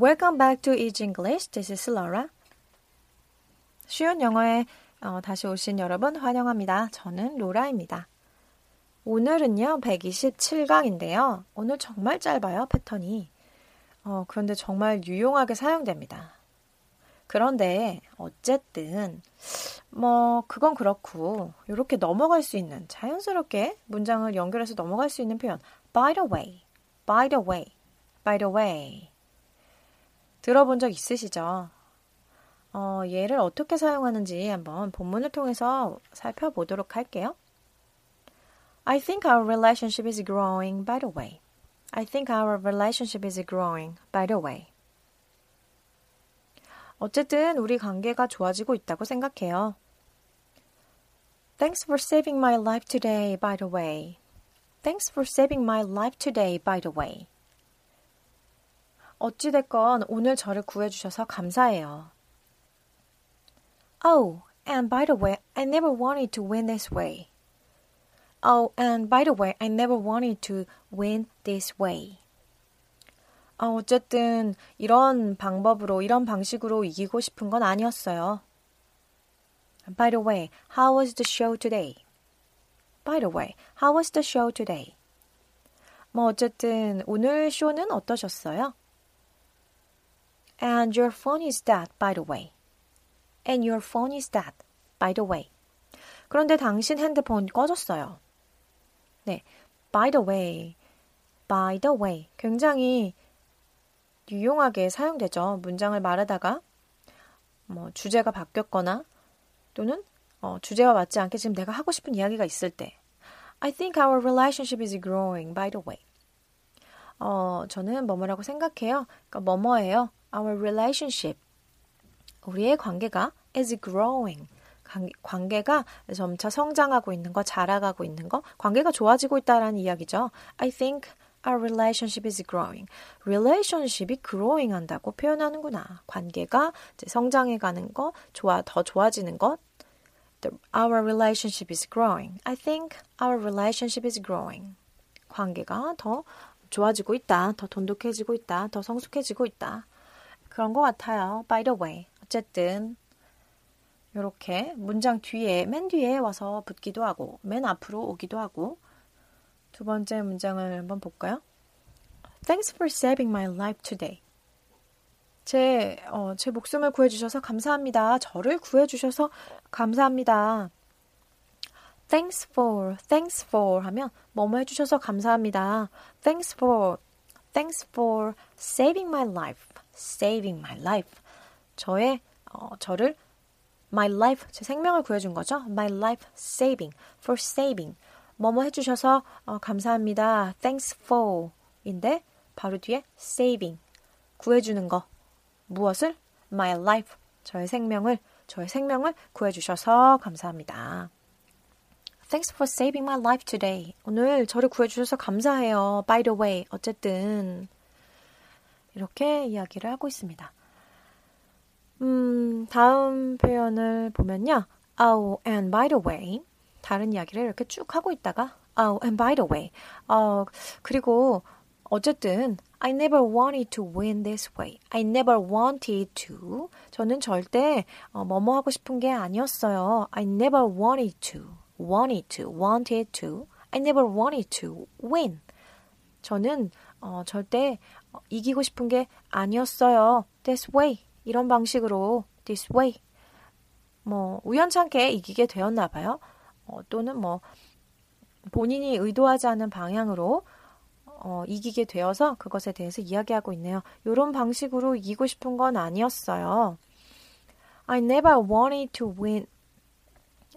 Welcome back to Easy English. This is Laura. 쉬운 영어에 어, 다시 오신 여러분 환영합니다. 저는 로라입니다. 오늘은요, 127강인데요. 오늘 정말 짧아요, 패턴이. 어, 그런데 정말 유용하게 사용됩니다. 그런데 어쨌든 뭐 그건 그렇고 이렇게 넘어갈 수 있는 자연스럽게 문장을 연결해서 넘어갈 수 있는 표현 by the way, by the way, by the way 들어본 적 있으시죠? 어, 얘를 어떻게 사용하는지 한번 본문을 통해서 살펴보도록 할게요. I think our relationship is growing by the way. I think our relationship is growing by the way. 어쨌든 우리 관계가 좋아지고 있다고 생각해요. Thanks for saving my life today, by the way. Thanks for saving my life today, by the way. 어찌됐건 오늘 저를 구해주셔서 감사해요. Oh, and by the way, I never wanted to win this way. Oh, and by the way, I never wanted to win this way. 아, 어쨌든 이런 방법으로, 이런 방식으로 이기고 싶은 건 아니었어요. By the way, how was the show today? By the way, how was the show today? 뭐 어쨌든 오늘 쇼는 어떠셨어요? And your phone is dead, by the way. And your phone is dead, by the way. 그런데 당신 핸드폰 꺼졌어요. 네, by the way, by the way. 굉장히 유용하게 사용되죠. 문장을 말하다가 뭐 주제가 바뀌었거나 또는 어, 주제와 맞지 않게 지금 내가 하고 싶은 이야기가 있을 때 I think our relationship is growing by the way. 어, 저는 뭐뭐라고 생각해요. 그러니까 뭐뭐예요. Our relationship. 우리의 관계가 is growing. 관계가 점차 성장하고 있는 거, 자라가고 있는 거, 관계가 좋아지고 있다라는 이야기죠. I think our relationship is growing. relationship이 growing 한다고 표현하는구나. 관계가 성장해 가는 거, 좋아, 더 좋아지는 것. Our relationship is growing. I think our relationship is growing. 관계가 더 좋아지고 있다. 더 돈독해지고 있다. 더 성숙해지고 있다. 그런 것 같아요. By the way. 어쨌든 이렇게 문장 뒤에 맨 뒤에 와서 붙기도 하고 맨 앞으로 오기도 하고 두 번째 문장을 한번 볼까요? Thanks for saving my life today. 제, 어, 제 목숨을 구해주셔서 감사합니다. 저를 구해주셔서 감사합니다. Thanks for, thanks for 하면 뭐뭐 해주셔서 감사합니다. Thanks for, thanks for saving my life, saving my life. 저의, 어, 저를 my life, 제 생명을 구해준 거죠. my life saving, for saving. 뭐뭐 해주셔서 어, 감사합니다. thanks for 인데 바로 뒤에 saving, 구해주는 거. 무엇을? my life, 저의 생명을, 저의 생명을 구해주셔서 감사합니다. Thanks for saving my life today. 오늘 저를 구해주셔서 감사해요. By the way, 어쨌든 이렇게 이야기를 하고 있습니다. 음, 다음 표현을 보면요. Oh, and by the way. 다른 이야기를 이렇게 쭉 하고 있다가 Oh, and by the way. 어, 그리고 어쨌든 I never wanted to win this way. I never wanted to. 저는 절대 어, 뭐뭐 하고 싶은 게 아니었어요. I never wanted to. wanted to. wanted to. I never wanted to win. 저는 어, 절대 어, 이기고 싶은 게 아니었어요. This way. 이런 방식으로 this way 뭐 우연찮게 이기게 되었나 봐요. 어, 또는 뭐 본인이 의도하지 않은 방향으로 어, 이기게 되어서 그것에 대해서 이야기하고 있네요. 이런 방식으로 이기고 싶은 건 아니었어요. I never wanted to win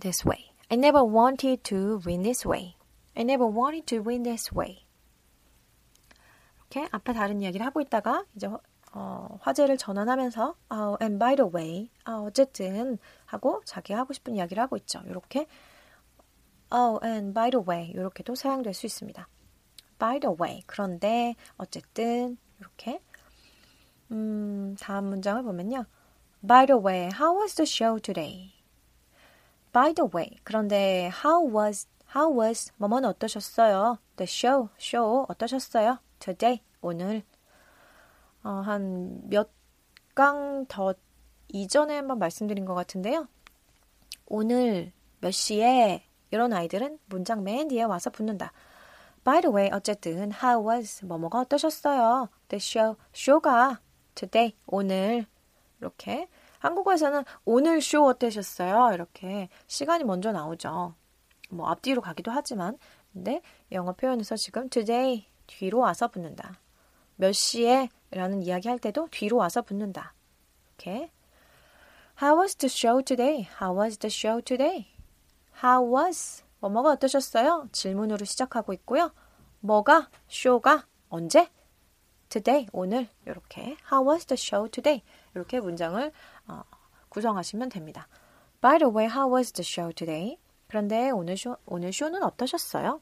this way. I never wanted to win this way. I never wanted to win this way. 이렇게 앞에 다른 이야기를 하고 있다가 이제 어, 화제를 전환하면서 어, and by the way 어, 어쨌든 하고 자기가 하고 싶은 이야기를 하고 있죠. 이렇게 oh and by the way 이렇게도 사용될 수 있습니다. by the way 그런데 어쨌든 이렇게 음, 다음 문장을 보면요. By the way, how was the show today? By the way, 그런데 how was how was 뭐뭐는 어떠셨어요? The show, show 어떠셨어요? Today, 오늘 어, 한몇 강 더 이전에 한번 말씀드린 것 같은데요. 오늘 몇 시에 이런 아이들은 문장 맨 뒤에 와서 붙는다. By the way, 어쨌든 how was 뭐뭐가 어떠셨어요? The show, show가 today 오늘 이렇게 한국어에서는 오늘 쇼 어떠셨어요? 이렇게 시간이 먼저 나오죠. 뭐 앞뒤로 가기도 하지만 근데 영어 표현에서 지금 today 뒤로 와서 붙는다. 몇 시에 라는 이야기 할 때도 뒤로 와서 붙는다. 이렇게 How was the show today? How was the show today? How was 뭐뭐가 어떠셨어요? 질문으로 시작하고 있고요. 뭐가 쇼가 언제? today 오늘 이렇게 How was the show today? 이렇게 문장을 어, 구성하시면 됩니다. By the way, how was the show today? 그런데 오늘 쇼 오늘 쇼는 어떠셨어요?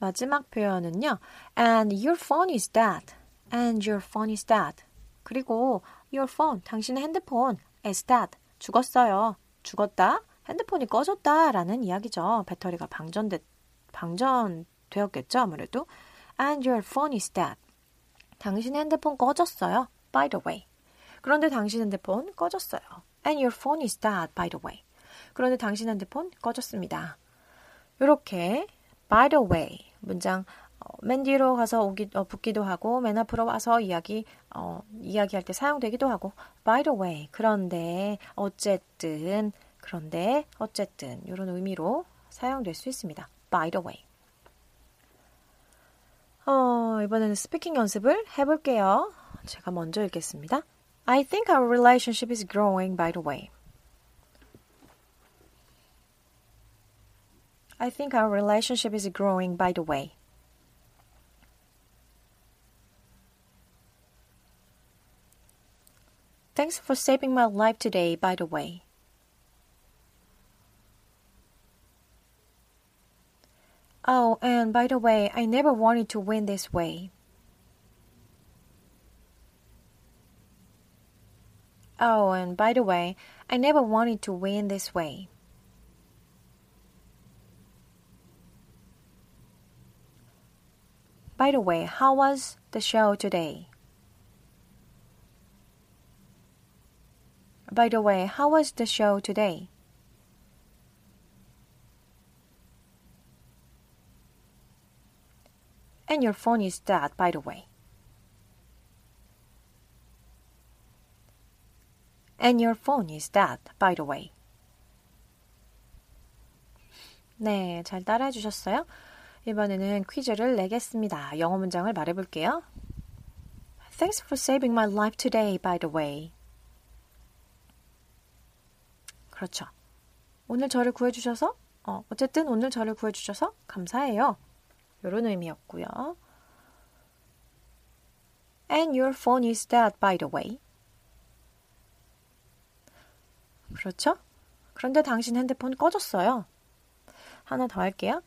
마지막 표현은요. And your phone is dead. And your phone is dead. 그리고 your phone, 당신의 핸드폰 is dead. 죽었어요. 죽었다. 핸드폰이 꺼졌다. 라는 이야기죠. 배터리가 방전됐, 방전되었겠죠. 아무래도. And your phone is dead. 당신의 핸드폰 꺼졌어요. By the way. 그런데 당신 핸드폰 꺼졌어요. And your phone is dead, by the way. 그런데 당신 핸드폰 꺼졌습니다. 이렇게 by the way 문장 어, 맨 뒤로 가서 오기, 어, 붙기도 하고 맨 앞으로 와서 이야기 어, 이야기할 때 사용되기도 하고 by the way 그런데 어쨌든 그런데 어쨌든 이런 의미로 사용될 수 있습니다. by the way. 어, 이번에는 스피킹 연습을 해볼게요. 제가 먼저 읽겠습니다. I think our relationship is growing by the way. I think our relationship is growing by the way. Thanks for saving my life today, by the way. Oh, and by the way, I never wanted to win this way. Oh, and by the way, I never wanted to win this way. By the way, how was the show today? By the way, how was the show today? And your phone is dead, by the way. And your phone is dead, by the way. 네, 잘 따라해 주셨어요? 이번에는 퀴즈를 내겠습니다. 영어 문장을 말해볼게요. Thanks for saving my life today, by the way. 그렇죠. 오늘 저를 구해주셔서, 어, 어쨌든 오늘 저를 구해주셔서 감사해요. 이런 의미였고요. And your phone is dead, by the way. 그렇죠? 그런데 당신 핸드폰 꺼졌어요. 하나 더 할게요.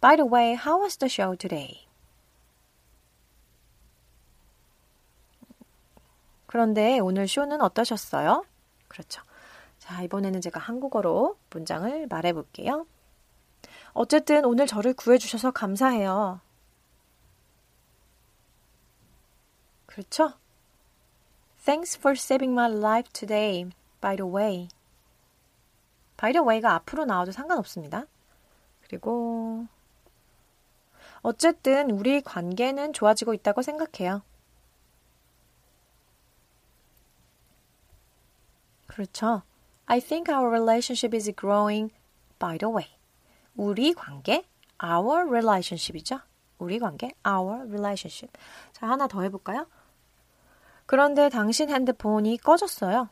By the way, how was the show today? 그런데 오늘 쇼는 어떠셨어요? 그렇죠. 자, 이번에는 제가 한국어로 문장을 말해 볼게요. 어쨌든 오늘 저를 구해 주셔서 감사해요. 그렇죠? Thanks for saving my life today, by the way. by the way가 앞으로 나와도 상관없습니다. 그리고 어쨌든 우리 관계는 좋아지고 있다고 생각해요. 그렇죠. I think our relationship is growing by the way. 우리 관계, our relationship이죠. 우리 관계, our relationship. 자, 하나 더 해볼까요? 그런데 당신 핸드폰이 꺼졌어요.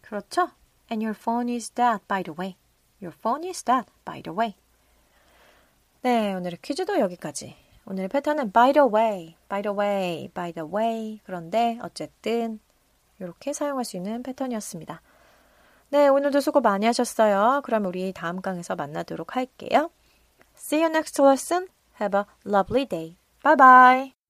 그렇죠? And your phone is dead, by the way. Your phone is dead, by the way. 네, 오늘의 퀴즈도 여기까지. 오늘의 패턴은 by the way, by the way, by the way. 그런데 어쨌든 이렇게 사용할 수 있는 패턴이었습니다. 네, 오늘도 수고 많이 하셨어요. 그럼 우리 다음 강에서 만나도록 할게요. See you next lesson. Have a lovely day. Bye bye.